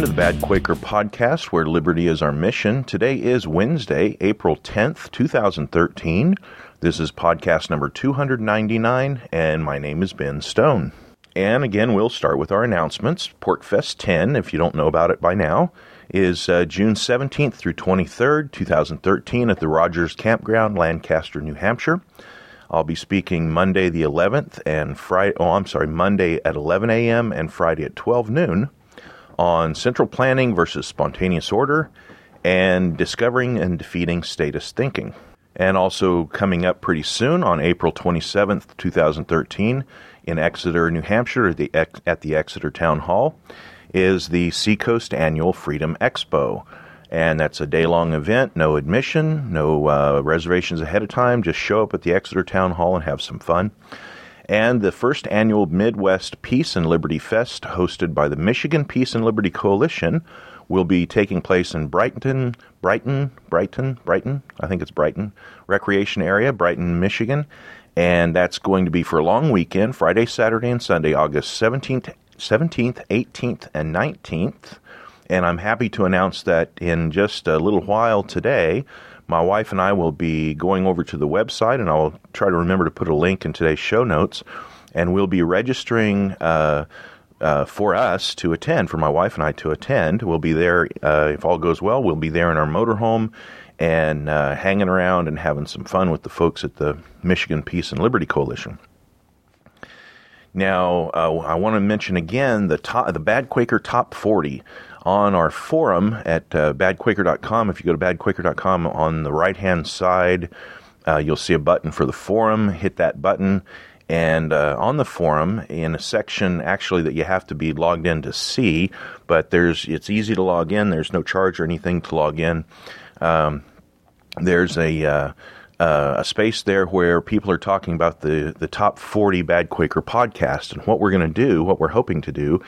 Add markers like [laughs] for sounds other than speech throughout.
To the Bad Quaker podcast, where liberty is our mission. Today is Wednesday, April 10th, 2013. This is podcast number 299, and my name is Ben Stone. And again, we'll start with our announcements. PorcFest 10, if you don't know about it by now, is uh, June 17th through 23rd, 2013, at the Rogers Campground, Lancaster, New Hampshire. I'll be speaking Monday the 11th and Friday, oh, I'm sorry, Monday at 11 a.m. and Friday at 12 noon on central planning versus spontaneous order and discovering and defeating statist thinking. And also coming up pretty soon on April 27th, 2013, in Exeter, New Hampshire, at the, at the Exeter Town Hall, is the Seacoast Annual Freedom Expo. And that's a day long event, no admission, no uh, reservations ahead of time. Just show up at the Exeter Town Hall and have some fun and the first annual Midwest Peace and Liberty Fest, hosted by the Michigan Peace and Liberty Coalition, will be taking place in Brighton, Brighton, Brighton, Brighton, I think it's Brighton, recreation area, Brighton, Michigan. And that's going to be for a long weekend, Friday, Saturday, and Sunday, August 17th, 17th 18th, and 19th. And I'm happy to announce that in just a little while today, my wife and I will be going over to the website, and I'll try to remember to put a link in today's show notes. And we'll be registering uh, uh, for us to attend, for my wife and I to attend. We'll be there, uh, if all goes well, we'll be there in our motorhome and uh, hanging around and having some fun with the folks at the Michigan Peace and Liberty Coalition. Now, uh, I want to mention again the top, the Bad Quaker Top 40 on our forum at uh, badquaker.com. If you go to badquaker.com on the right hand side, uh, you'll see a button for the forum. Hit that button. And uh, on the forum, in a section actually that you have to be logged in to see, but there's it's easy to log in. There's no charge or anything to log in. Um, there's a uh, uh, a space there where people are talking about the, the top 40 Bad Quaker podcast, And what we're going to do, what we're hoping to do,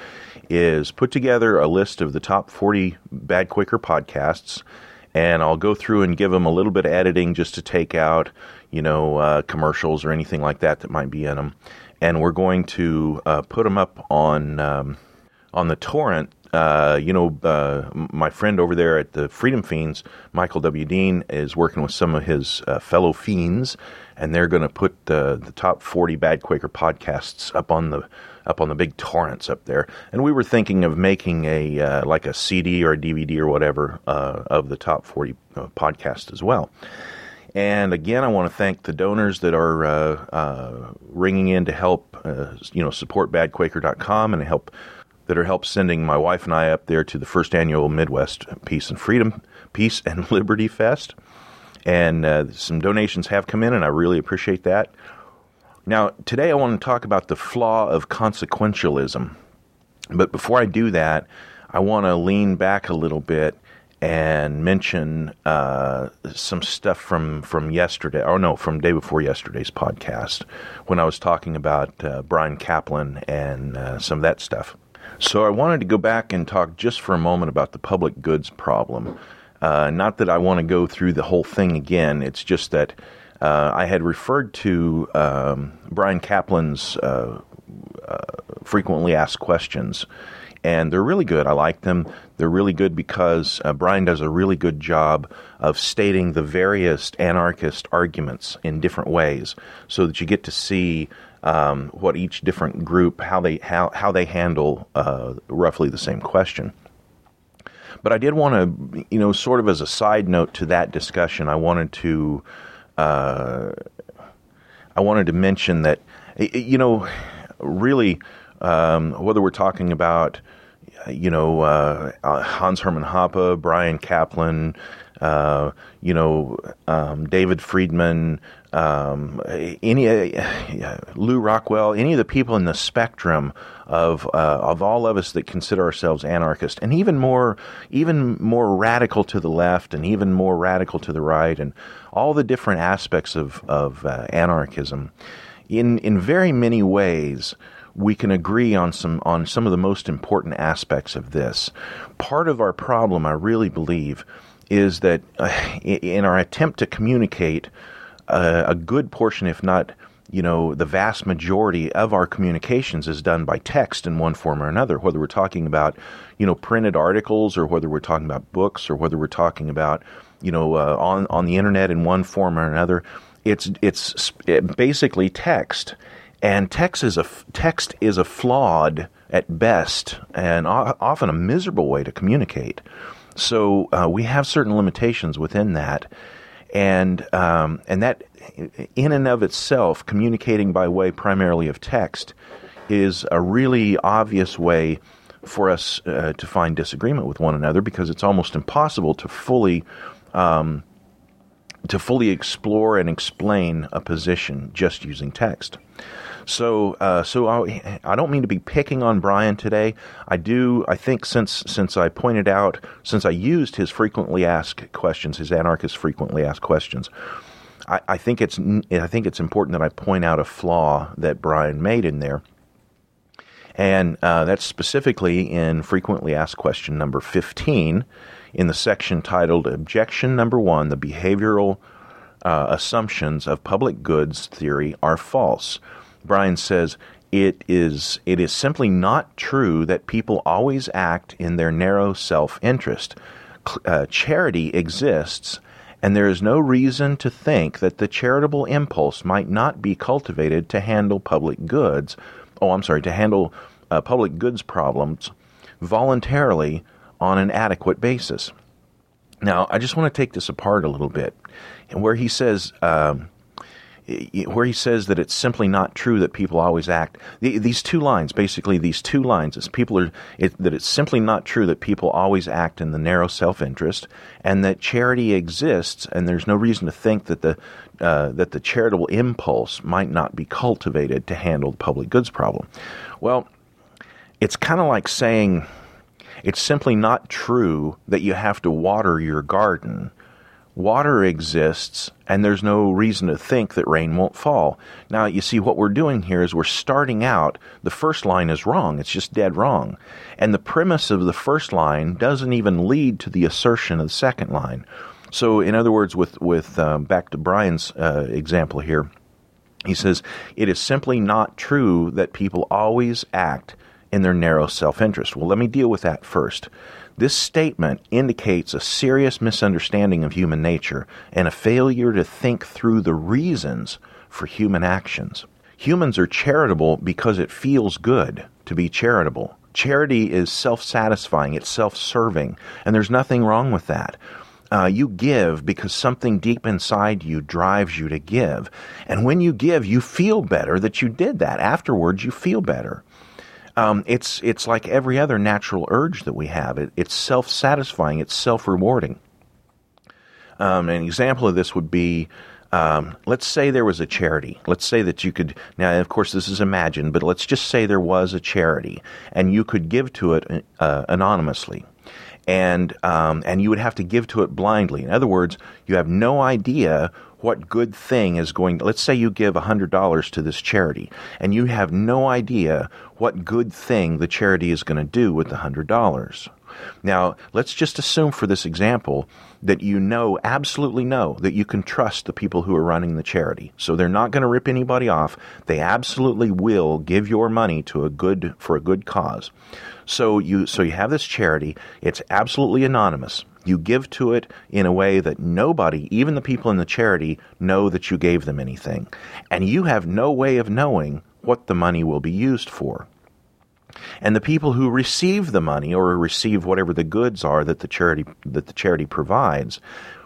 is put together a list of the top 40 Bad Quaker podcasts. And I'll go through and give them a little bit of editing just to take out, you know, uh, commercials or anything like that that might be in them. And we're going to uh, put them up on um, on the torrent uh, you know, uh, my friend over there at the Freedom Fiends, Michael W. Dean, is working with some of his uh, fellow fiends, and they're going to put the the top forty Bad Quaker podcasts up on the up on the big torrents up there. And we were thinking of making a uh, like a CD or a DVD or whatever uh, of the top forty uh, podcasts as well. And again, I want to thank the donors that are uh, ringing in to help, you know, support BadQuaker.com and help that are help sending my wife and I up there to the first annual Midwest Peace and Freedom, Peace and [laughs] Liberty Fest. And uh, some donations have come in, and I really appreciate that. Now, today I want to talk about the flaw of consequentialism. But before I do that, I want to lean back a little bit and mention uh, some stuff from, from yesterday, or no, from day before yesterday's podcast, when I was talking about uh, Bryan Caplan and uh, some of that stuff. So I wanted to go back and talk just for a moment about the public goods problem. Uh, not that I want to go through the whole thing again. It's just that uh, I had referred to um, Bryan Caplan's uh, uh frequently asked questions, and they're really good. I like them. They're really good because uh, Bryan does a really good job of stating the various anarchist arguments in different ways, so that you get to see um, what each different group how they how how they handle uh, roughly the same question. But I did want to, you know, sort of as a side note to that discussion, I wanted to, uh, I wanted to mention that, you know, really, um, whether we're talking about you know, uh, uh, Hans Hermann Hoppe, Bryan Caplan, uh, you know, um, David Friedman, um, any uh, Lew Rockwell, any of the people in the spectrum of uh, of all of us that consider ourselves anarchist, and even more even more radical to the left, and even more radical to the right, and all the different aspects of of uh, anarchism. In in very many ways, we can agree on some on some of the most important aspects of this. Part of our problem, I really believe, is that uh, in our attempt to communicate a good portion, if not you know, the vast majority of our communications is done by text in one form or another, whether we're talking about, you know, printed articles or whether we're talking about books or whether we're talking about, you know, uh, on, on the internet in one form or another. It's, it's basically text. And text is a, text is a flawed at best and often a miserable way to communicate. So uh, we have certain limitations within that, and um, and that in and of itself, communicating by way primarily of text is a really obvious way for us uh, to find disagreement with one another because it's almost impossible to fully um, to fully explore and explain a position just using text. So, uh, so I, I, don't mean to be picking on Bryan today. I do. I think since since I pointed out, since I used his frequently asked questions, his anarchist frequently asked questions, I, I think it's I think it's important that I point out a flaw that Bryan made in there. And uh, that's specifically in frequently asked question number 15 in the section titled Objection Number One The Behavioral uh, Assumptions of Public Goods Theory Are False. Bryan says, it is it is simply not true that people always act in their narrow self-interest. Uh, charity exists, and there is no reason to think that the charitable impulse might not be cultivated to handle public goods. Oh, I'm sorry, to handle uh, public goods problems voluntarily on an adequate basis. Now, I just want to take this apart a little bit, and where he says. Um, where he says that it's simply not true that people always act. these two lines, basically, these two lines, is people are it, that it's simply not true that people always act in the narrow self-interest, and that charity exists, and there's no reason to think that the uh, that the charitable impulse might not be cultivated to handle the public goods problem. Well, it's kind of like saying it's simply not true that you have to water your garden water exists and there's no reason to think that rain won't fall. Now, you see, what we're doing here is we're starting out, the first line is wrong. It's just dead wrong. And the premise of the first line doesn't even lead to the assertion of the second line. So, in other words, with, with um, back to Bryan's uh, example here, he says, it is simply not true that people always act in their narrow self interest. Well, let me deal with that first. This statement indicates a serious misunderstanding of human nature and a failure to think through the reasons for human actions. Humans are charitable because it feels good to be charitable. Charity is self satisfying, it's self serving, and there's nothing wrong with that. Uh, you give because something deep inside you drives you to give. And when you give, you feel better that you did that. Afterwards, you feel better. Um, it's it's like every other natural urge that we have. It, it's self satisfying. It's self rewarding. Um, an example of this would be. Um, let's say there was a charity. Let's say that you could, now, of course, this is imagined, but let's just say there was a charity and you could give to it uh, anonymously. And, um, and you would have to give to it blindly. In other words, you have no idea what good thing is going let's say you give $100 to this charity and you have no idea what good thing the charity is going to do with the $100. Now, let's just assume for this example that you know, absolutely know, that you can trust the people who are running the charity. So they're not going to rip anybody off. They absolutely will give your money to a good, for a good cause. So you, so you have this charity. It's absolutely anonymous. You give to it in a way that nobody, even the people in the charity, know that you gave them anything. And you have no way of knowing what the money will be used for. And the people who receive the money or receive whatever the goods are that the charity that the charity provides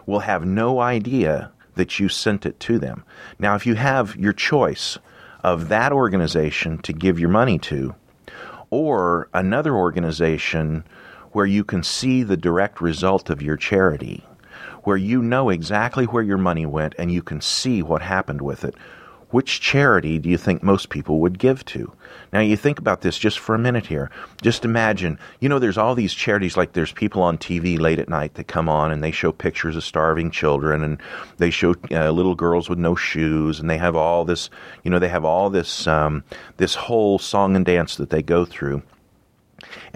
will have no idea that you sent it to them. Now if you have your choice of that organization to give your money to or another organization where you can see the direct result of your charity, where you know exactly where your money went and you can see what happened with it. Which charity do you think most people would give to? Now, you think about this just for a minute here. Just imagine, you know, there's all these charities, like there's people on TV late at night that come on and they show pictures of starving children and they show uh, little girls with no shoes and they have all this, you know, they have all this, um, this whole song and dance that they go through.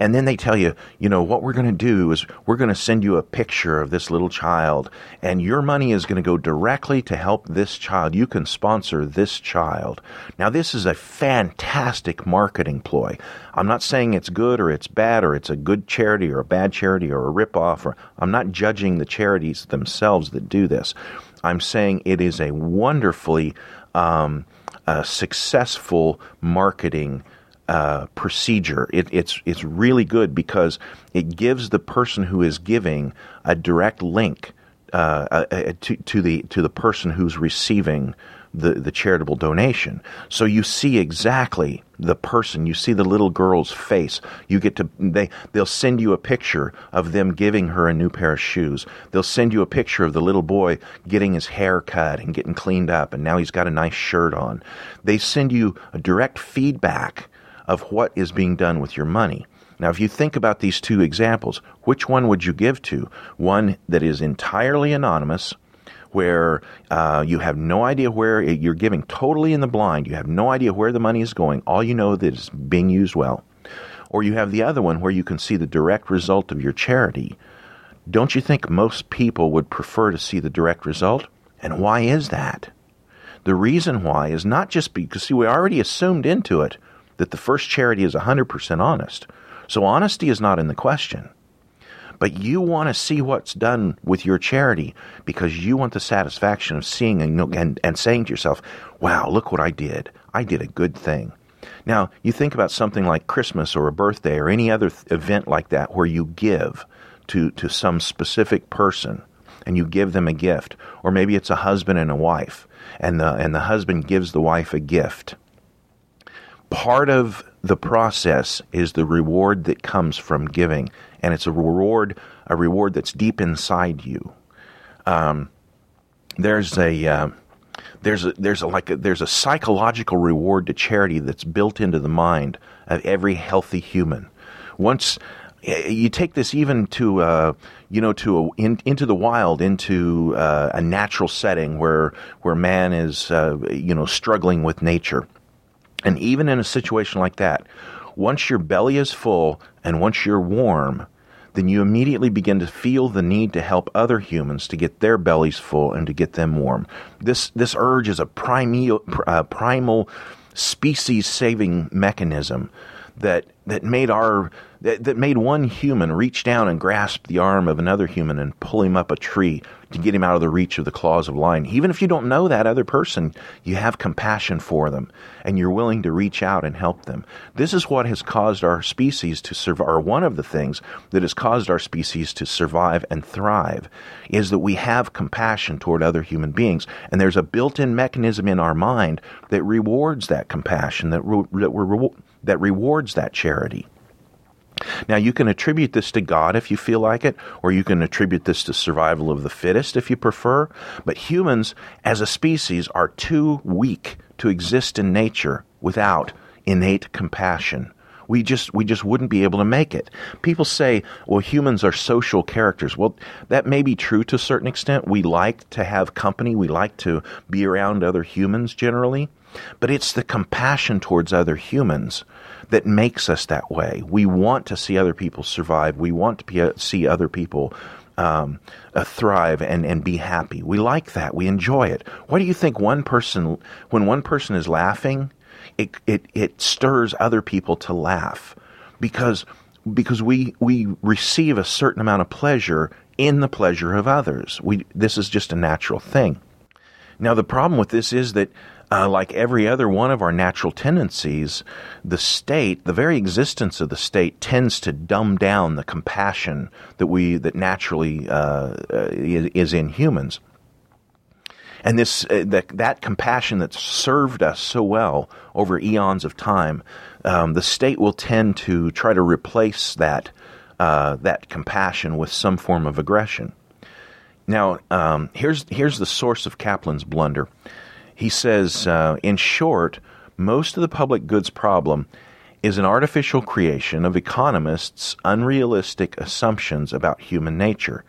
And then they tell you, you know, what we're going to do is we're going to send you a picture of this little child, and your money is going to go directly to help this child. You can sponsor this child. Now, this is a fantastic marketing ploy. I'm not saying it's good or it's bad or it's a good charity or a bad charity or a ripoff, or I'm not judging the charities themselves that do this. I'm saying it is a wonderfully um, successful marketing uh, procedure. It, it's it's really good because it gives the person who is giving a direct link uh, uh, uh, to to the to the person who's receiving the the charitable donation. So you see exactly the person. You see the little girl's face. You get to they they'll send you a picture of them giving her a new pair of shoes. They'll send you a picture of the little boy getting his hair cut and getting cleaned up and now he's got a nice shirt on. They send you a direct feedback of what is being done with your money. Now, if you think about these two examples, which one would you give to? One that is entirely anonymous, where uh, you have no idea where it, you're giving totally in the blind. You have no idea where the money is going. All you know that it's being used well. Or you have the other one where you can see the direct result of your charity. Don't you think most people would prefer to see the direct result? And why is that? The reason why is not just because, see, we already assumed into it that the first charity is 100% honest. So honesty is not in the question. But you want to see what's done with your charity because you want the satisfaction of seeing and, and, and saying to yourself, wow, look what I did. I did a good thing. Now, you think about something like Christmas or a birthday or any other th- event like that where you give to, to some specific person and you give them a gift. Or maybe it's a husband and a wife, and the, and the husband gives the wife a gift part of the process is the reward that comes from giving, and it's a reward, a reward that's deep inside you. Um, there's a uh, there's a there's a like a, there's a psychological reward to charity that's built into the mind of every healthy human. Once you take this even to uh, you know to a, in, into the wild, into uh, a natural setting where where man is uh, you know struggling with nature and even in a situation like that, once your belly is full and once you're warm, then you immediately begin to feel the need to help other humans to get their bellies full and to get them warm. This this urge is a primeal, uh, primal species saving mechanism that that made our that, that made one human reach down and grasp the arm of another human and pull him up a tree to get him out of the reach of the claws of lion. Even if you don't know that other person, you have compassion for them and you're willing to reach out and help them. This is what has caused our species to survive, or one of the things that has caused our species to survive and thrive is that we have compassion toward other human beings. And there's a built in mechanism in our mind that rewards that compassion, that, re- that, re- that rewards that charity. Now, you can attribute this to God if you feel like it, or you can attribute this to survival of the fittest if you prefer. But humans, as a species, are too weak to exist in nature without innate compassion. We just we just wouldn't be able to make it. People say, "Well, humans are social characters." Well, that may be true to a certain extent. We like to have company. We like to be around other humans generally, but it's the compassion towards other humans that makes us that way. We want to see other people survive. We want to uh, see other people um, uh, thrive and, and be happy. We like that. We enjoy it. Why do you think one person, when one person is laughing, it, it, it stirs other people to laugh? Because, because we, we receive a certain amount of pleasure in the pleasure of others. We, this is just a natural thing. Now, the problem with this is that uh, like every other one of our natural tendencies, the state, the very existence of the state, tends to dumb down the compassion that we that naturally uh, uh is in humans. And this uh, that that compassion that's served us so well over eons of time, um, the state will tend to try to replace that uh, that compassion with some form of aggression. Now, um, here's here's the source of Caplan's blunder. He says, uh, in short, most of the public goods problem is an artificial creation of economists' unrealistic assumptions about human nature.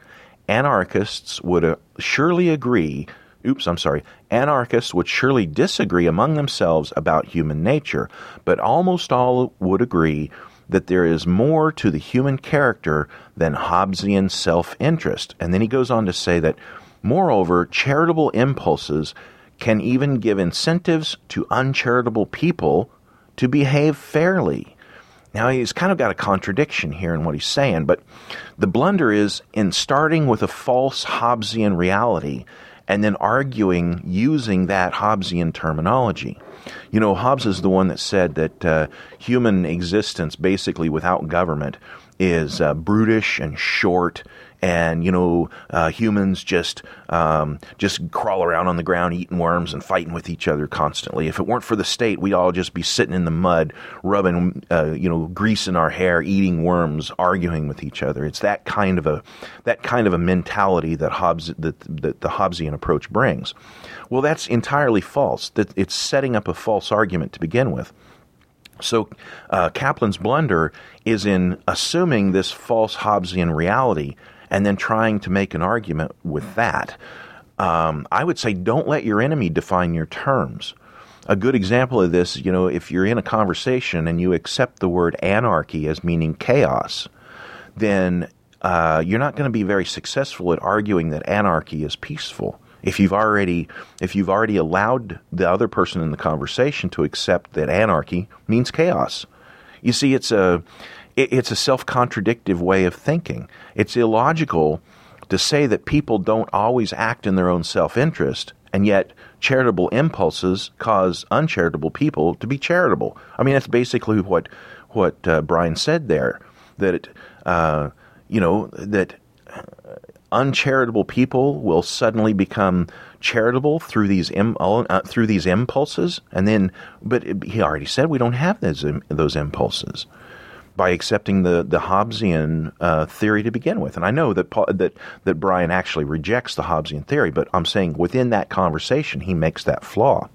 Anarchists would uh, surely agree oops, I'm sorry, anarchists would surely disagree among themselves about human nature, but almost all would agree that there is more to the human character than Hobbesian self interest. And then he goes on to say that, moreover, charitable impulses can even give incentives to uncharitable people to behave fairly. Now, he's kind of got a contradiction here in what he's saying, but the blunder is in starting with a false Hobbesian reality and then arguing using that Hobbesian terminology. You know, Hobbes is the one that said that uh, human existence, basically without government, is uh, brutish and short and you know uh, humans just um, just crawl around on the ground eating worms and fighting with each other constantly. If it weren't for the state, we'd all just be sitting in the mud, rubbing uh, you know grease in our hair, eating worms, arguing with each other. It's that kind of a that kind of a mentality that Hobbes that, that the Hobbesian approach brings. Well, that's entirely false. That it's setting up a false argument to begin with. So, uh, Caplan's blunder is in assuming this false Hobbesian reality and then trying to make an argument with that. Um, I would say don't let your enemy define your terms. A good example of this, you know, if you're in a conversation and you accept the word anarchy as meaning chaos, then uh, you're not going to be very successful at arguing that anarchy is peaceful. If you've already if you've already allowed the other person in the conversation to accept that anarchy means chaos, you see, it's a it's a self contradictive way of thinking. It's illogical to say that people don't always act in their own self interest, and yet charitable impulses cause uncharitable people to be charitable. I mean, that's basically what what uh, Bryan said there. That it, uh, you know that uncharitable people will suddenly become charitable through these Im- uh, through these impulses, and then, but he already said we don't have those those impulses by accepting the the Hobbesian uh, theory to begin with. And I know that Paul, that that Bryan actually rejects the Hobbesian theory, but I'm saying within that conversation he makes that flaw.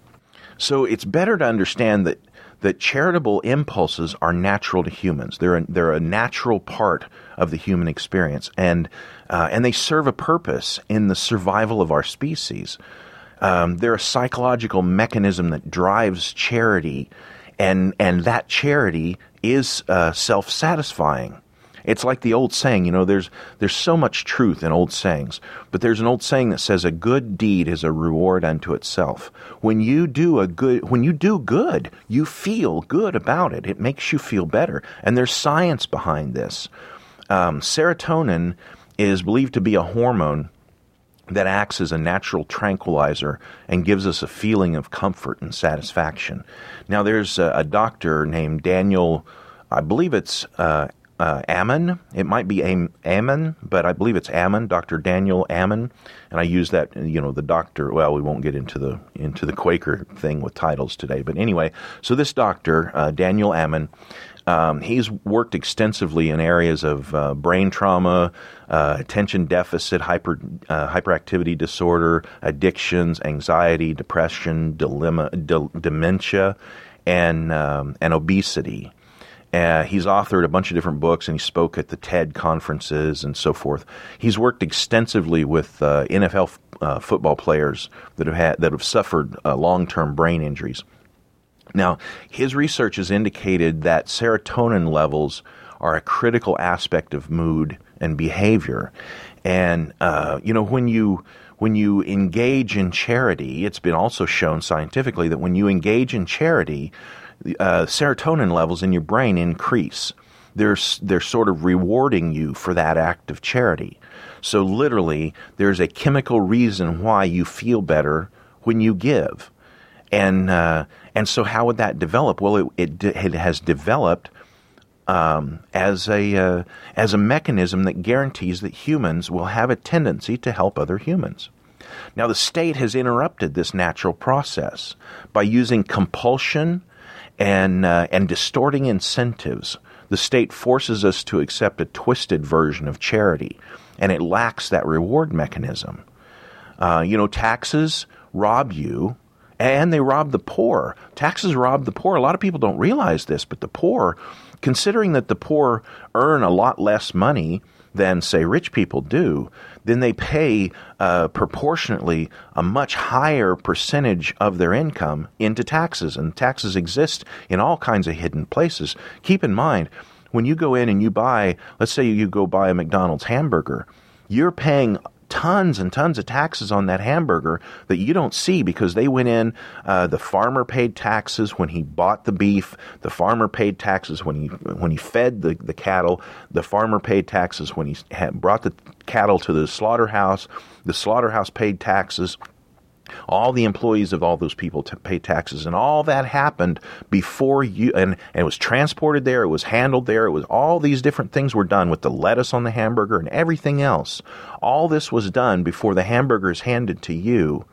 So it's better to understand that that charitable impulses are natural to humans. They're a, they're a natural part of the human experience, and uh, and they serve a purpose in the survival of our species. Um, they're a psychological mechanism that drives charity, and and that charity is uh, self satisfying. It's like the old saying, you know, there's there's so much truth in old sayings, but there's an old saying that says a good deed is a reward unto itself. When you do a good when you do good, you feel good about it. It makes you feel better. And there's science behind this. Um, serotonin is believed to be a hormone that acts as a natural tranquilizer and gives us a feeling of comfort and satisfaction. Now, there's a, a doctor named Daniel, I believe it's uh, uh, Ammon. It might be Am- Ammon, but I believe it's Ammon, Dr. Daniel Ammon. And I use that, you know, the doctor. Well, we won't get into the into the Quaker thing with titles today, but anyway. So this doctor, uh, Daniel Ammon, um, he's worked extensively in areas of uh, brain trauma, uh, attention deficit, hyper uh, hyperactivity disorder, addictions, anxiety, depression, dilemma, de- dementia, and um, and obesity. Uh, he's authored a bunch of different books and he spoke at the TED conferences and so forth. He's worked extensively with uh, NFL f- uh, football players that have had that have suffered uh, long term brain injuries. Now, his research has indicated that serotonin levels are a critical aspect of mood and behavior. And uh, you know, when you when you engage in charity, it's been also shown scientifically that when you engage in charity, uh, serotonin levels in your brain increase. They're they're sort of rewarding you for that act of charity. So literally, there's a chemical reason why you feel better when you give. And uh, and so, how would that develop? Well, it, it, it has developed um, as a uh, as a mechanism that guarantees that humans will have a tendency to help other humans. Now, the state has interrupted this natural process by using compulsion and, uh, and distorting incentives. The state forces us to accept a twisted version of charity, and it lacks that reward mechanism. Uh, you know, taxes rob you and they rob the poor. Taxes rob the poor. A lot of people don't realize this, but the poor, considering that the poor earn a lot less money than, say, rich people do, then they pay uh, proportionately a much higher percentage of their income into taxes. And taxes exist in all kinds of hidden places. Keep in mind, when you go in and you buy, let's say you go buy a McDonald's hamburger, you're paying tons and tons of taxes on that hamburger that you don't see because they went in. Uh, the farmer paid taxes when he bought the beef. The farmer paid taxes when he when he fed the, the cattle. The farmer paid taxes when he had brought the cattle to the slaughterhouse. The slaughterhouse paid taxes all the employees of all those people to pay taxes, and all that happened before you. And, and, it was transported there, it was handled there, it was all these different things were done with the lettuce on the hamburger and everything else. All this was done before the hamburger is handed to you.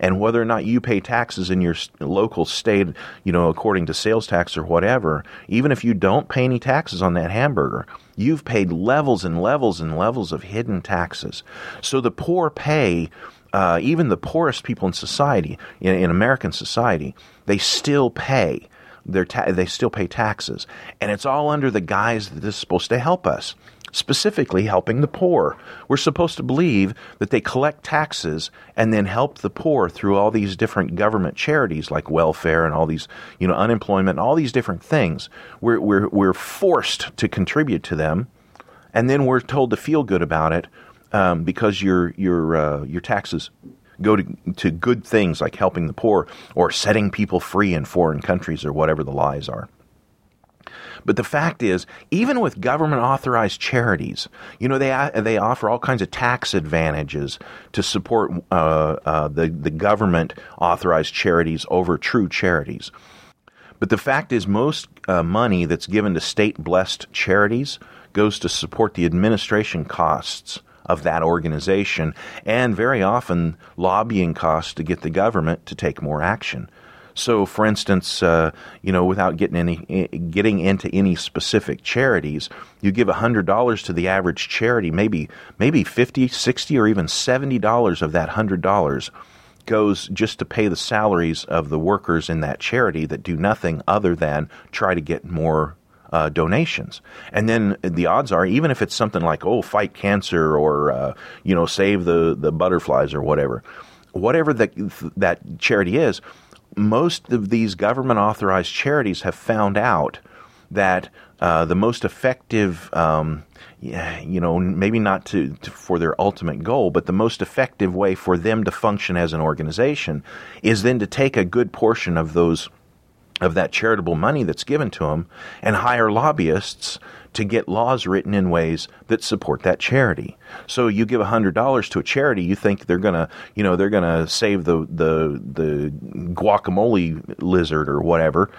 And whether or not you pay taxes in your local state, you know, according to sales tax or whatever, even if you don't pay any taxes on that hamburger, you've paid levels and levels and levels of hidden taxes. So the poor pay uh, even the poorest people in society, in, in American society, they still pay their ta- they still pay taxes, and it's all under the guise that this is supposed to help us. Specifically, helping the poor. We're supposed to believe that they collect taxes and then help the poor through all these different government charities like welfare and all these, you know, unemployment all these different things. We're, we're, we're forced to contribute to them, and then we're told to feel good about it um, because your your uh, your taxes go to, to good things like helping the poor or setting people free in foreign countries or whatever the lies are. But the fact is, even with government authorized charities, you know, they, they offer all kinds of tax advantages to support uh, uh, the, the government authorized charities over true charities. But the fact is, most uh, money that's given to state blessed charities goes to support the administration costs of that organization, and very often lobbying costs to get the government to take more action. So, for instance, uh, you know, without getting any getting into any specific charities, you give hundred dollars to the average charity, maybe maybe 50 60 or even seventy dollars of that hundred dollars goes just to pay the salaries of the workers in that charity that do nothing other than try to get more uh, donations. And then the odds are, even if it's something like, oh, fight cancer or, uh, you know, save the, the butterflies or whatever, whatever that, that charity is, most of these government authorized charities have found out that uh, the most effective, um, you know, maybe not to, to, for their ultimate goal, but the most effective way for them to function as an organization is then to take a good portion of those of that charitable money that's given to them and hire lobbyists to get laws written in ways that support that charity. So you give $100 to a charity, you think they're going to, you know, they're going to save the the the guacamole lizard or whatever.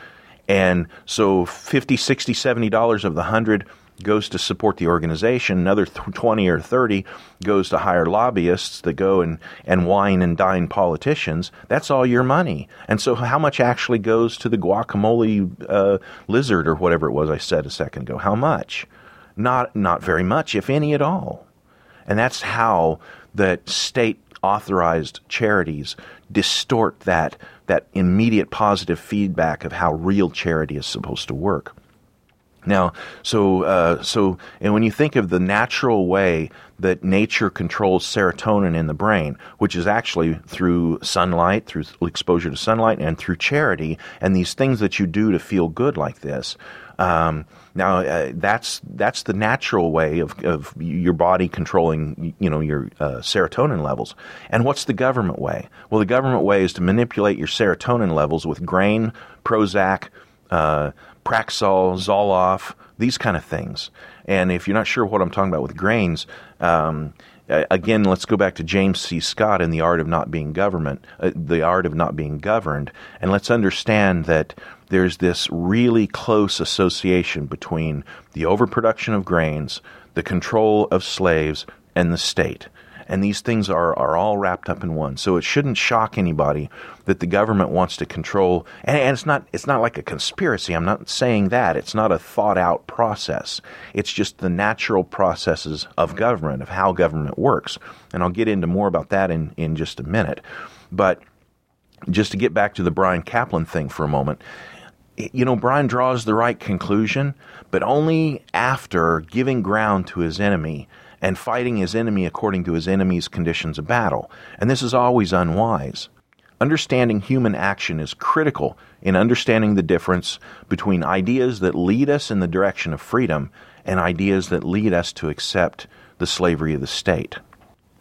And so 50, 60, 70 dollars of the 100 goes to support the organization. Another 20 or 30 goes to hire lobbyists that go and, and wine and dine politicians. That's all your money. And so, how much actually goes to the guacamole uh, lizard or whatever it was I said a second ago? How much? Not, not very much, if any at all. And that's how that state authorized charities distort that, that immediate positive feedback of how real charity is supposed to work. Now, so uh, so, and when you think of the natural way that nature controls serotonin in the brain, which is actually through sunlight, through exposure to sunlight, and through charity, and these things that you do to feel good like this. Um, now, uh, that's that's the natural way of, of your body controlling, you know, your uh, serotonin levels. And what's the government way? Well, the government way is to manipulate your serotonin levels with grain, Prozac. Uh, Praxol, Zoloft, these kind of things. And if you're not sure what I'm talking about with grains, um, again, let's go back to James C. Scott and the art of not being government, uh, the art of not being governed, and let's understand that there's this really close association between the overproduction of grains, the control of slaves, and the state. And these things are, are all wrapped up in one. So it shouldn't shock anybody that the government wants to control. And, and it's not it's not like a conspiracy. I'm not saying that. It's not a thought out process. It's just the natural processes of government, of how government works. And I'll get into more about that in, in just a minute. But just to get back to the Bryan Caplan thing for a moment, you know, Bryan draws the right conclusion, but only after giving ground to his enemy and fighting his enemy according to his enemy's conditions of battle. And this is always unwise. Understanding human action is critical in understanding the difference between ideas that lead us in the direction of freedom and ideas that lead us to accept the slavery of the state.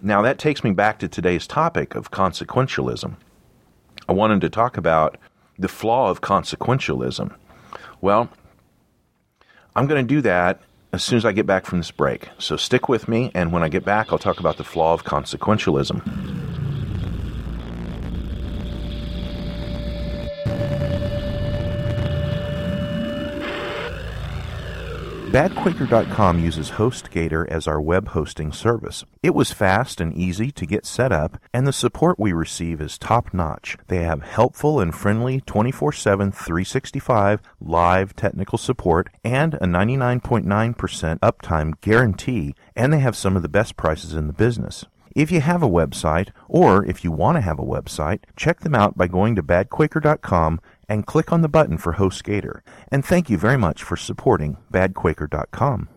Now, that takes me back to today's topic of consequentialism. I wanted to talk about the flaw of consequentialism. Well, I'm going to do that as soon as I get back from this break. So stick with me, and when I get back, I'll talk about the flaw of consequentialism. BadQuaker.com uses HostGator as our web hosting service. It was fast and easy to get set up, and the support we receive is top notch. They have helpful and friendly 24 7, 365 live technical support and a 99.9% uptime guarantee, and they have some of the best prices in the business. If you have a website, or if you want to have a website, check them out by going to badquaker.com and click on the button for HostGator. And thank you very much for supporting badquaker.com.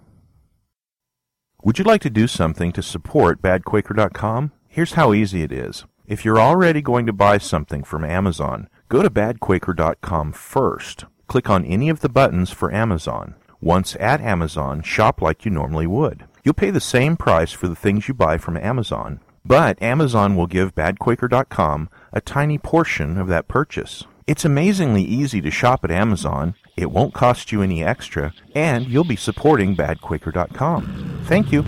Would you like to do something to support badquaker.com? Here's how easy it is. If you're already going to buy something from Amazon, go to badquaker.com first. Click on any of the buttons for Amazon. Once at Amazon, shop like you normally would. You'll pay the same price for the things you buy from Amazon, but Amazon will give badquaker.com a tiny portion of that purchase. It's amazingly easy to shop at Amazon, it won't cost you any extra, and you'll be supporting badquaker.com. Thank you.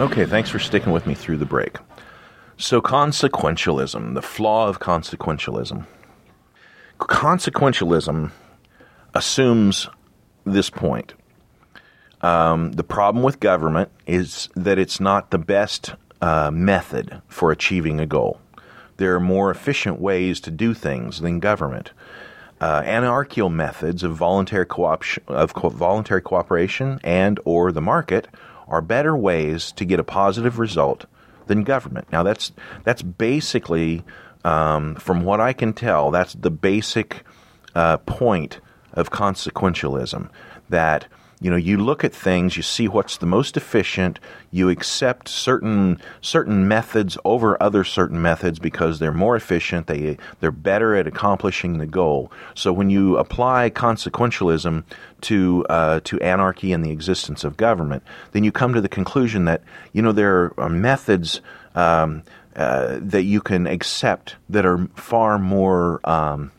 Okay, thanks for sticking with me through the break. So, consequentialism, the flaw of consequentialism. Consequentialism assumes this point um, the problem with government is that it's not the best uh, method for achieving a goal. There are more efficient ways to do things than government. Uh, anarchical methods of voluntary co- of co- voluntary cooperation and or the market are better ways to get a positive result than government. Now that's that's basically, um, from what I can tell, that's the basic uh, point of consequentialism. That you know you look at things you see what's the most efficient you accept certain certain methods over other certain methods because they're more efficient they they're better at accomplishing the goal. So when you apply consequentialism to uh, to anarchy and the existence of government then you come to the conclusion that you know there are methods um, uh, that you can accept that are far more um,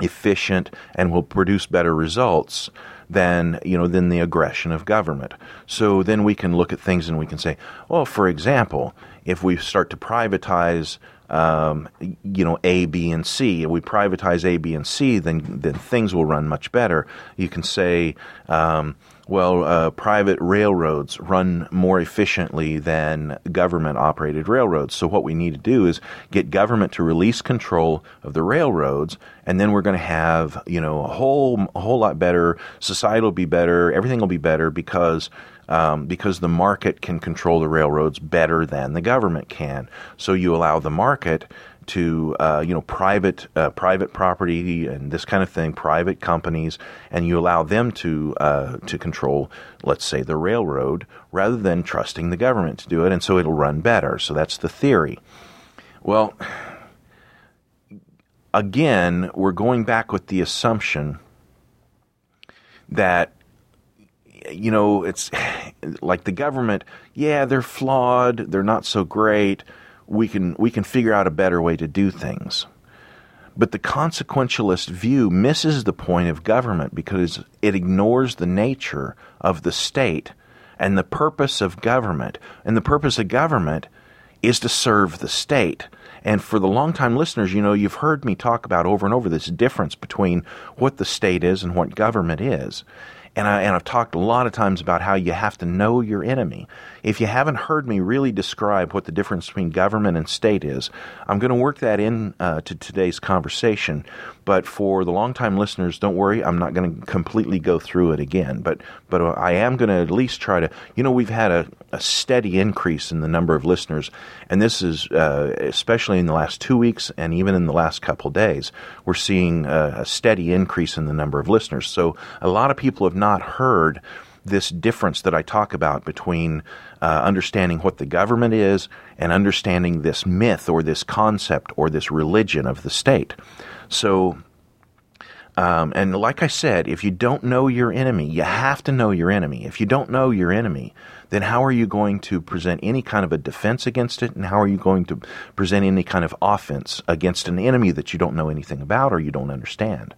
efficient and will produce better results than you know than the aggression of government. So then we can look at things and we can say, well, for example, if we start to privatize. Um, you know A, B, and C. If we privatize A, B, and C, then then things will run much better. You can say, um, well, uh, private railroads run more efficiently than government operated railroads. So, what we need to do is get government to release control of the railroads, and then we're going to have, you know, a whole, a whole lot better, society will be better, everything will be better because. Um, because the market can control the railroads better than the government can. So you allow the market to uh, you know private uh, private property and this kind of thing, private companies, and you allow them to uh, to control, let's say, the railroad rather than trusting the government to do it, and so it'll run better. So that's the theory. Well, again, we're going back with the assumption that you know it's [sighs] like the government. Yeah, they're flawed. They're not so great we can we can figure out a better way to do things. But the consequentialist view misses the point of government because it ignores the nature of the state and the purpose of government. And the purpose of government is to serve the state. And for the longtime listeners, you know, you've heard me talk about over and over this difference between what the state is and what government is. And, I, and I've talked a lot of times about how you have to know your enemy. If you haven't heard me really describe what the difference between government and state is, I'm going to work that in uh, to today's conversation. But for the longtime listeners, don't worry, I'm not going to completely go through it again. But but I am going to at least try to. You know, we've had a, a steady increase in the number of listeners, and this is uh, especially in the last two weeks and even in the last couple days, we're seeing a, a steady increase in the number of listeners. So a lot of people have not heard this difference that I talk about between uh, understanding what the government is and understanding this myth or this concept or this religion of the state. So, um, and like I said, if you don't know your enemy, you have to know your enemy. If you don't know your enemy, then how are you going to present any kind of a defense against it? And how are you going to present any kind of offense against an enemy that you don't know anything about or you don't understand?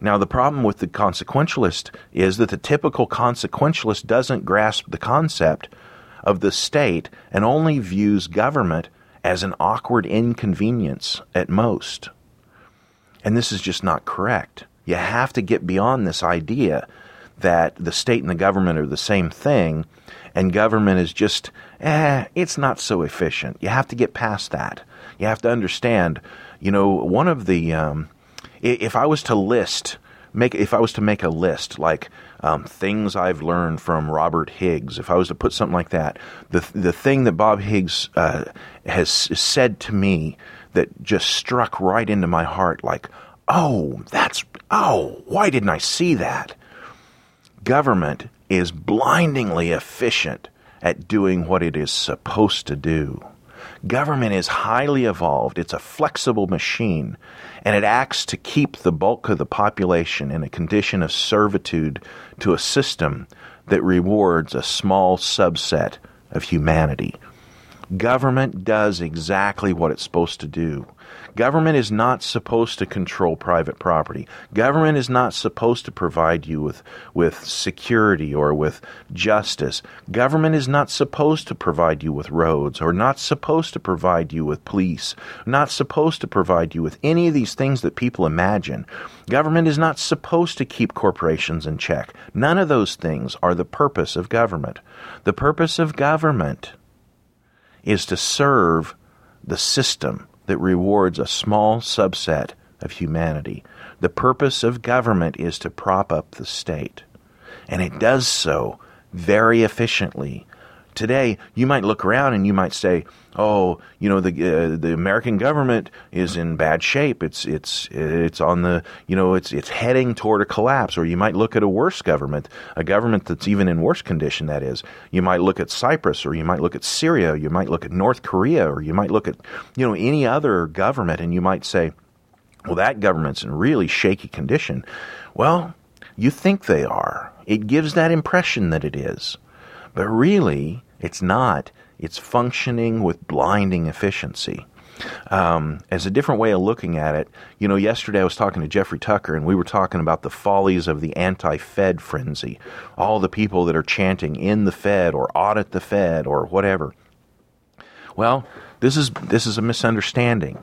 Now, the problem with the consequentialist is that the typical consequentialist doesn't grasp the concept of the state and only views government as an awkward inconvenience at most. And this is just not correct. You have to get beyond this idea that the state and the government are the same thing, and government is just, eh, it's not so efficient. You have to get past that. You have to understand, you know, one of the, um, if I was to list, make if I was to make a list like um, things I've learned from Robert Higgs, if I was to put something like that, the the thing that Bob Higgs uh, has said to me that just struck right into my heart, like, oh, that's oh, why didn't I see that? Government is blindingly efficient at doing what it is supposed to do. Government is highly evolved. It's a flexible machine, and it acts to keep the bulk of the population in a condition of servitude to a system that rewards a small subset of humanity. Government does exactly what it's supposed to do. Government is not supposed to control private property. Government is not supposed to provide you with, with security or with justice. Government is not supposed to provide you with roads or not supposed to provide you with police, not supposed to provide you with any of these things that people imagine. Government is not supposed to keep corporations in check. None of those things are the purpose of government. The purpose of government is to serve the system that rewards a small subset of humanity. The purpose of government is to prop up the state, and it does so very efficiently. Today, you might look around and you might say, "Oh, you know, the uh, the American government is in bad shape. It's it's it's on the you know it's it's heading toward a collapse." Or you might look at a worse government, a government that's even in worse condition. That is, you might look at Cyprus, or you might look at Syria, you might look at North Korea, or you might look at you know any other government, and you might say, "Well, that government's in really shaky condition." Well, you think they are. It gives that impression that it is. But really, it's not. It's functioning with blinding efficiency. Um, as a different way of looking at it, you know, yesterday I was talking to Jeffrey Tucker and we were talking about the follies of the anti Fed frenzy. All the people that are chanting in the Fed or audit the Fed or whatever. Well, this is, this is a misunderstanding.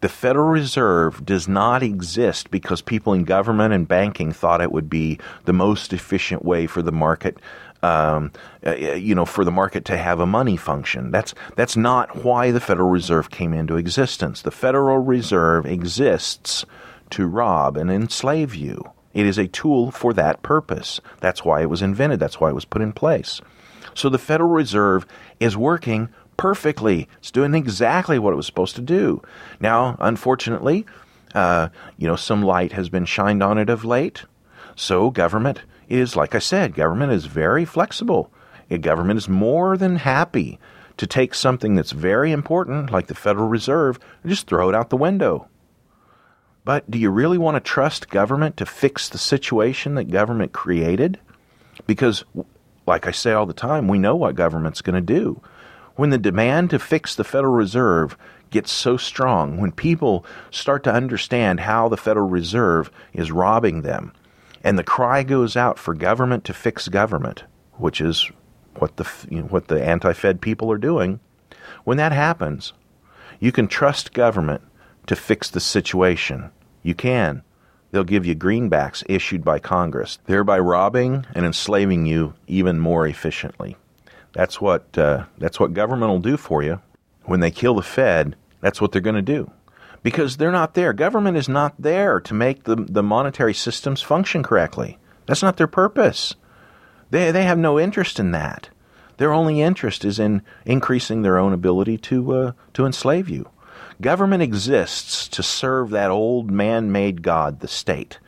The Federal Reserve does not exist because people in government and banking thought it would be the most efficient way for the market um, uh, you know, for the market to have a money function. That's that's not why the Federal Reserve came into existence. The Federal Reserve exists to rob and enslave you. It is a tool for that purpose. That's why it was invented. That's why it was put in place. So the Federal Reserve is working perfectly. It's doing exactly what it was supposed to do. Now, unfortunately, uh, you know, some light has been shined on it of late. So government is, like I said, government is very flexible. A government is more than happy to take something that's very important, like the Federal Reserve, and just throw it out the window. But do you really want to trust government to fix the situation that government created? Because, like I say all the time, we know what government's going to do. When the demand to fix the Federal Reserve gets so strong, when people start to understand how the Federal Reserve is robbing them, and the cry goes out for government to fix government, which is what the you know, what the anti-Fed people are doing. When that happens, you can trust government to fix the situation. You can. They'll give you greenbacks issued by Congress, thereby robbing and enslaving you even more efficiently. That's what uh, that's what government will do for you. When they kill the Fed, that's what they're going to do. Because they're not there. Government is not there to make the, the monetary systems function correctly. That's not their purpose. They, they have no interest in that. Their only interest is in increasing their own ability to, uh, to enslave you. Government exists to serve that old man made God, the state.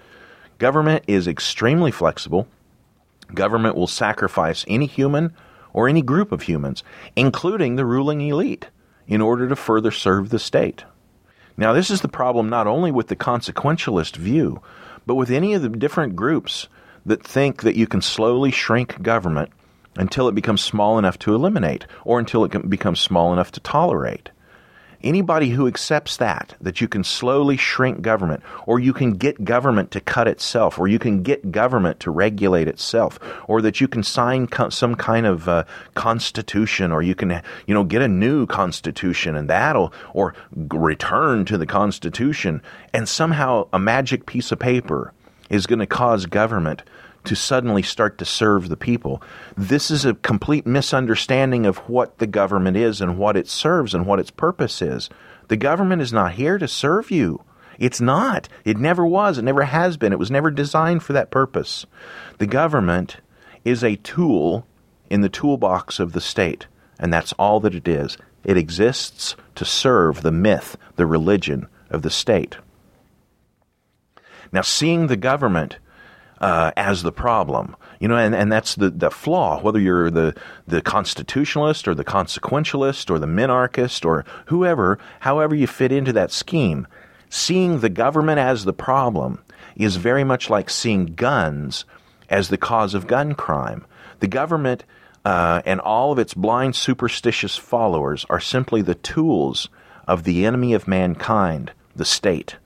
Government is extremely flexible. Government will sacrifice any human or any group of humans, including the ruling elite, in order to further serve the state. Now, this is the problem not only with the consequentialist view, but with any of the different groups that think that you can slowly shrink government until it becomes small enough to eliminate or until it becomes small enough to tolerate. Anybody who accepts that, that you can slowly shrink government, or you can get government to cut itself, or you can get government to regulate itself, or that you can sign co- some kind of uh, constitution, or you can, you know, get a new constitution, and that'll, or return to the constitution, and somehow a magic piece of paper is going to cause government to suddenly start to serve the people. This is a complete misunderstanding of what the government is and what it serves and what its purpose is. The government is not here to serve you. It's not. It never was. It never has been. It was never designed for that purpose. The government is a tool in the toolbox of the state, and that's all that it is. It exists to serve the myth, the religion of the state. Now, seeing the government uh, as the problem. You know, and, and that's the, the flaw, whether you're the, the constitutionalist or the consequentialist or the minarchist or whoever, however you fit into that scheme, seeing the government as the problem is very much like seeing guns as the cause of gun crime. The government uh, and all of its blind, superstitious followers are simply the tools of the enemy of mankind, the state.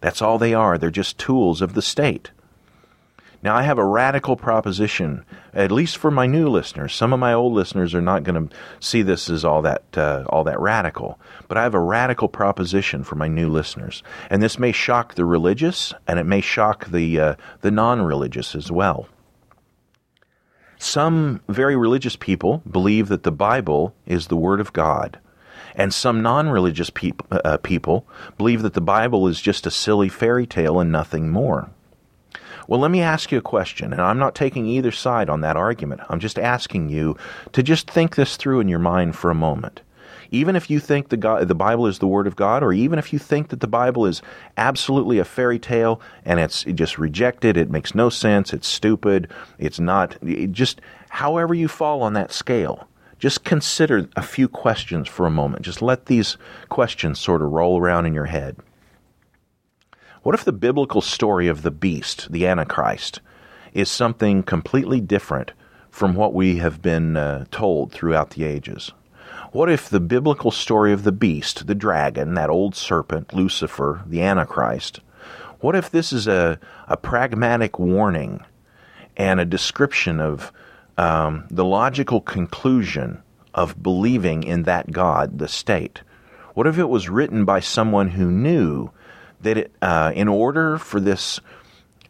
That's all they are. They're just tools of the state. Now, I have a radical proposition, at least for my new listeners. Some of my old listeners are not going to see this as all that uh, all that radical, but I have a radical proposition for my new listeners, and this may shock the religious, and it may shock the uh, the non-religious as well. Some very religious people believe that the Bible is the Word of God. And some non religious peop- uh, people believe that the Bible is just a silly fairy tale and nothing more. Well, let me ask you a question, and I'm not taking either side on that argument. I'm just asking you to just think this through in your mind for a moment. Even if you think the, God, the Bible is the Word of God, or even if you think that the Bible is absolutely a fairy tale and it's just rejected, it makes no sense, it's stupid, it's not, it just however you fall on that scale, just consider a few questions for a moment. Just let these questions sort of roll around in your head. What if the biblical story of the beast, the Antichrist, is something completely different from what we have been uh, told throughout the ages? What if the biblical story of the beast, the dragon, that old serpent, Lucifer, the Antichrist, what if this is a, a pragmatic warning and a description of um, the logical conclusion of believing in that God, the state? What if it was written by someone who knew that it, uh, in order for this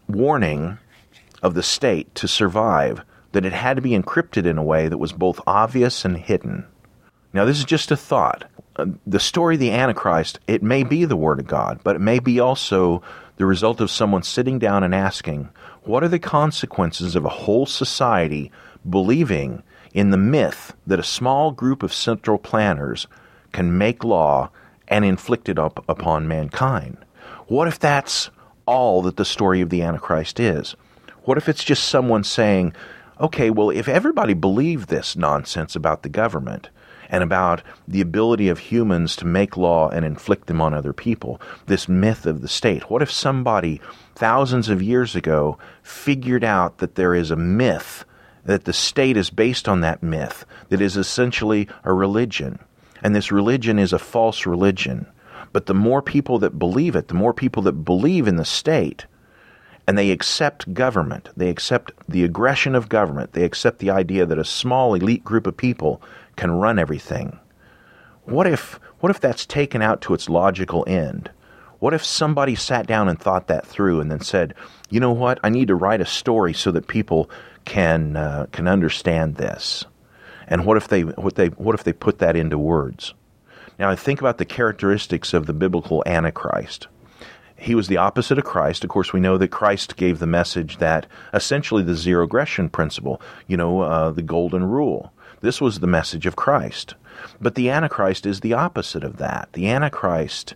warning of the state to survive, that it had to be encrypted in a way that was both obvious and hidden. Now, this is just a thought. Uh, the story of the Antichrist, it may be the Word of God, but it may be also the result of someone sitting down and asking, what are the consequences of a whole society believing in the myth that a small group of central planners can make law and inflict it up upon mankind? What if that's all that the story of the Antichrist is? What if it's just someone saying, okay, well, if everybody believed this nonsense about the government and about the ability of humans to make law and inflict them on other people, this myth of the state, what if somebody thousands of years ago figured out that there is a myth, that the state is based on that myth, that is essentially a religion, and this religion is a false religion? But the more people that believe it, the more people that believe in the state, and they accept government, they accept the aggression of government, they accept the idea that a small elite group of people can run everything. what if what if that's taken out to its logical end? What if somebody sat down and thought that through and then said, "You know what? I need to write a story so that people can uh, can understand this." And what if they what they what if they put that into words? Now, think about the characteristics of the biblical Antichrist. He was the opposite of Christ. Of course, we know that Christ gave the message that essentially the zero aggression principle, you know, uh, the golden rule. This was the message of Christ. But the Antichrist is the opposite of that. The Antichrist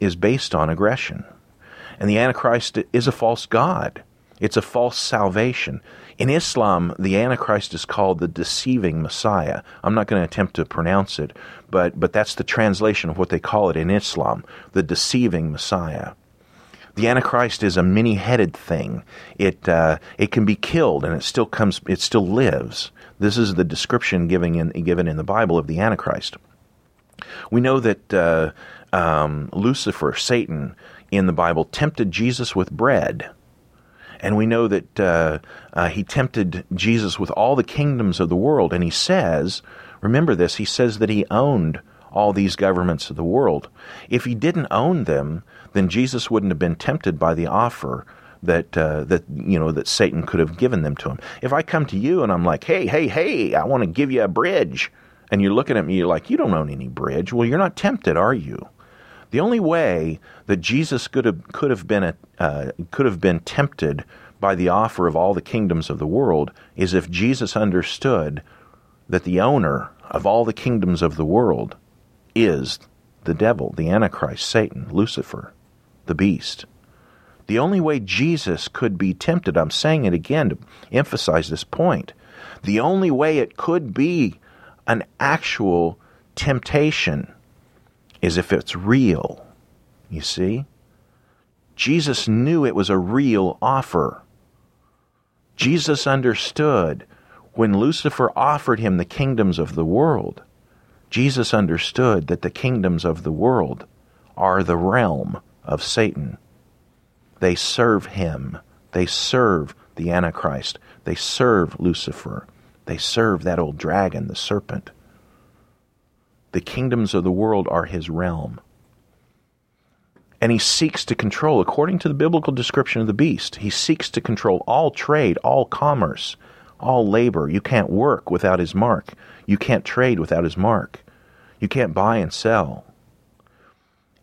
is based on aggression. And the Antichrist is a false God. It's a false salvation. In Islam, the Antichrist is called the deceiving Messiah. I'm not going to attempt to pronounce it, but, but that's the translation of what they call it in Islam the deceiving Messiah. The Antichrist is a many-headed thing. It uh, it can be killed, and it still comes. It still lives. This is the description given in given in the Bible of the Antichrist. We know that uh, um, Lucifer, Satan, in the Bible, tempted Jesus with bread. And we know that uh, uh, he tempted Jesus with all the kingdoms of the world. And he says, remember this, he says that he owned all these governments of the world. If he didn't own them, then Jesus wouldn't have been tempted by the offer that uh, that you know that Satan could have given them to him. If I come to you and I'm like, "Hey, hey, hey, I want to give you a bridge," and you're looking at me, you're like, "You don't own any bridge." Well, you're not tempted, are you? The only way that Jesus could have could have been uh, could have been tempted by the offer of all the kingdoms of the world is if Jesus understood that the owner of all the kingdoms of the world is the devil, the Antichrist, Satan, Lucifer, the beast. The only way Jesus could be tempted, I'm saying it again to emphasize this point, the only way it could be an actual temptation is if it's real. You see? Jesus knew it was a real offer. Jesus understood when Lucifer offered him the kingdoms of the world, Jesus understood that the kingdoms of the world are the realm of Satan. They serve him. They serve the Antichrist. They serve Lucifer. They serve that old dragon, the serpent. The kingdoms of the world are his realm. And he seeks to control, according to the biblical description of the beast, he seeks to control all trade, all commerce, all labor. You can't work without his mark. You can't trade without his mark. You can't buy and sell.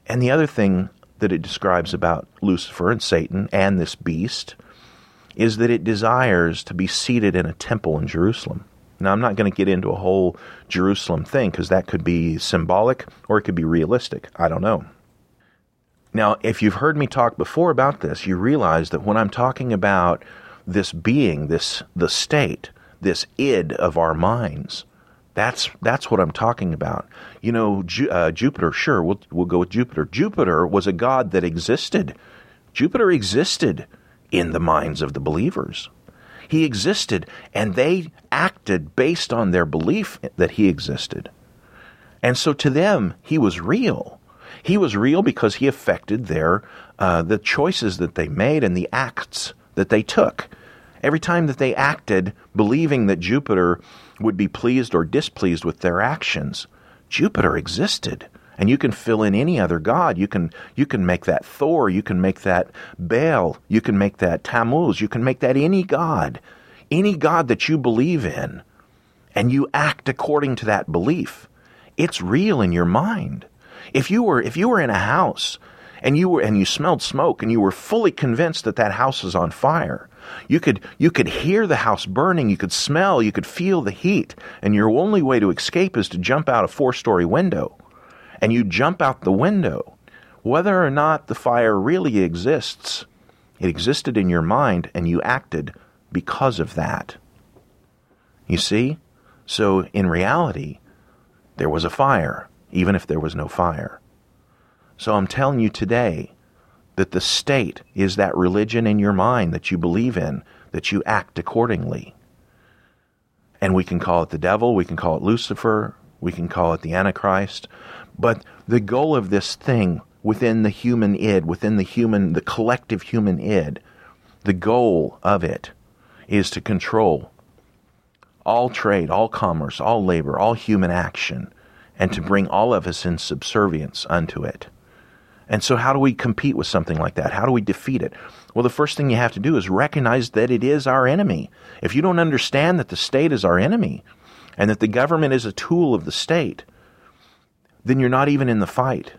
And the other thing that it describes about Lucifer and Satan and this beast is that it desires to be seated in a temple in Jerusalem. Now, I'm not going to get into a whole Jerusalem thing because that could be symbolic or it could be realistic. I don't know. Now, if you've heard me talk before about this, you realize that when I'm talking about this being, this the state, this id of our minds, that's that's what I'm talking about. You know, Ju- uh, Jupiter. Sure, we'll we'll go with Jupiter. Jupiter was a god that existed. Jupiter existed in the minds of the believers. He existed, and they acted based on their belief that he existed. And so to them, he was real. He was real because he affected their uh, the choices that they made and the acts that they took. Every time that they acted, believing that Jupiter would be pleased or displeased with their actions, Jupiter existed and you can fill in any other god. You can you can make that Thor, you can make that Baal, you can make that Tammuz, you can make that any god, any god that you believe in, and you act according to that belief. It's real in your mind. If you were if you were in a house and you were and you smelled smoke and you were fully convinced that that house is on fire, you could you could hear the house burning, you could smell, you could feel the heat, and your only way to escape is to jump out a four-story window and you jump out the window, whether or not the fire really exists, it existed in your mind and you acted because of that. You see? So in reality, there was a fire, even if there was no fire. So I'm telling you today that the state is that religion in your mind that you believe in, that you act accordingly. And we can call it the devil, we can call it Lucifer, we can call it the Antichrist, but the goal of this thing within the human id, within the human, the collective human id, the goal of it is to control all trade, all commerce, all labor, all human action, and to bring all of us in subservience unto it. And so, how do we compete with something like that? How do we defeat it? Well, the first thing you have to do is recognize that it is our enemy. If you don't understand that the state is our enemy and that the government is a tool of the state, then you're not even in the fight.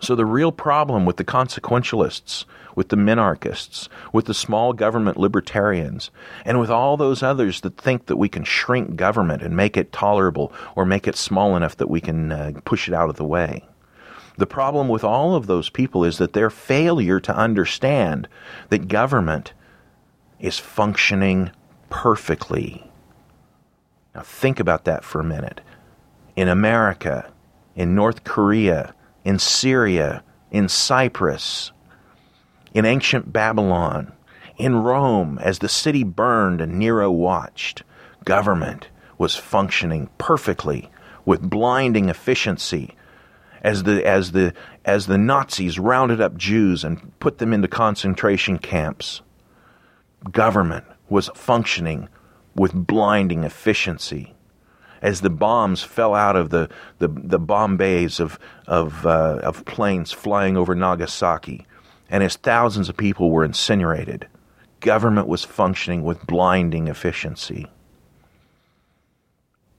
So, the real problem with the consequentialists, with the minarchists, with the small government libertarians, and with all those others that think that we can shrink government and make it tolerable or make it small enough that we can uh, push it out of the way. The problem with all of those people is that their failure to understand that government is functioning perfectly. Now, think about that for a minute. In America, in North Korea, in Syria, in Cyprus, in ancient Babylon, in Rome, as the city burned and Nero watched, government was functioning perfectly with blinding efficiency as the as the as the Nazis rounded up Jews and put them into concentration camps. Government was functioning with blinding efficiency as the bombs fell out of the, the, the bomb bays of, of, uh, of planes flying over Nagasaki, and as thousands of people were incinerated, government was functioning with blinding efficiency.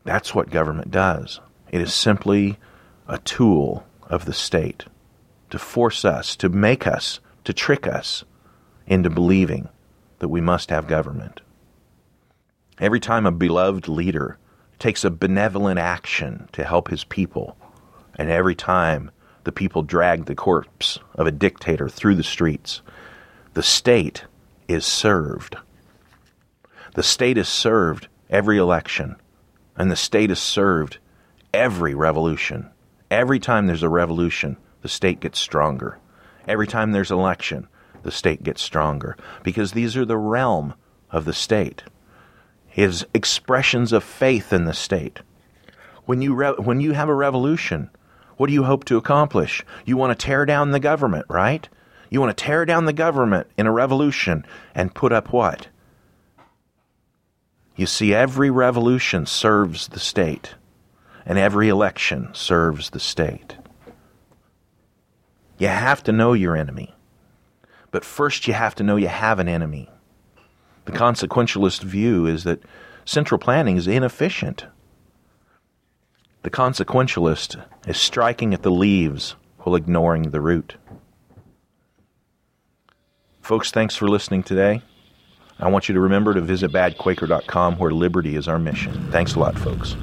That's what government does. It is simply a tool of the state to force us, to make us, to trick us into believing that we must have government. Every time a beloved leader takes a benevolent action to help his people, and every time the people drag the corpse of a dictator through the streets, the state is served. The state is served every election, and the state is served every revolution. Every time there's a revolution, the state gets stronger. Every time there's election, the state gets stronger because these are the realm of the state. His expressions of faith in the state. When you re- when you have a revolution, what do you hope to accomplish? You want to tear down the government, right? You want to tear down the government in a revolution and put up what? You see, every revolution serves the state and every election serves the state. You have to know your enemy. But first, you have to know you have an enemy. The consequentialist view is that central planning is inefficient. The consequentialist is striking at the leaves while ignoring the root. Folks, thanks for listening today. I want you to remember to visit badquaker.com where liberty is our mission. Thanks a lot, folks.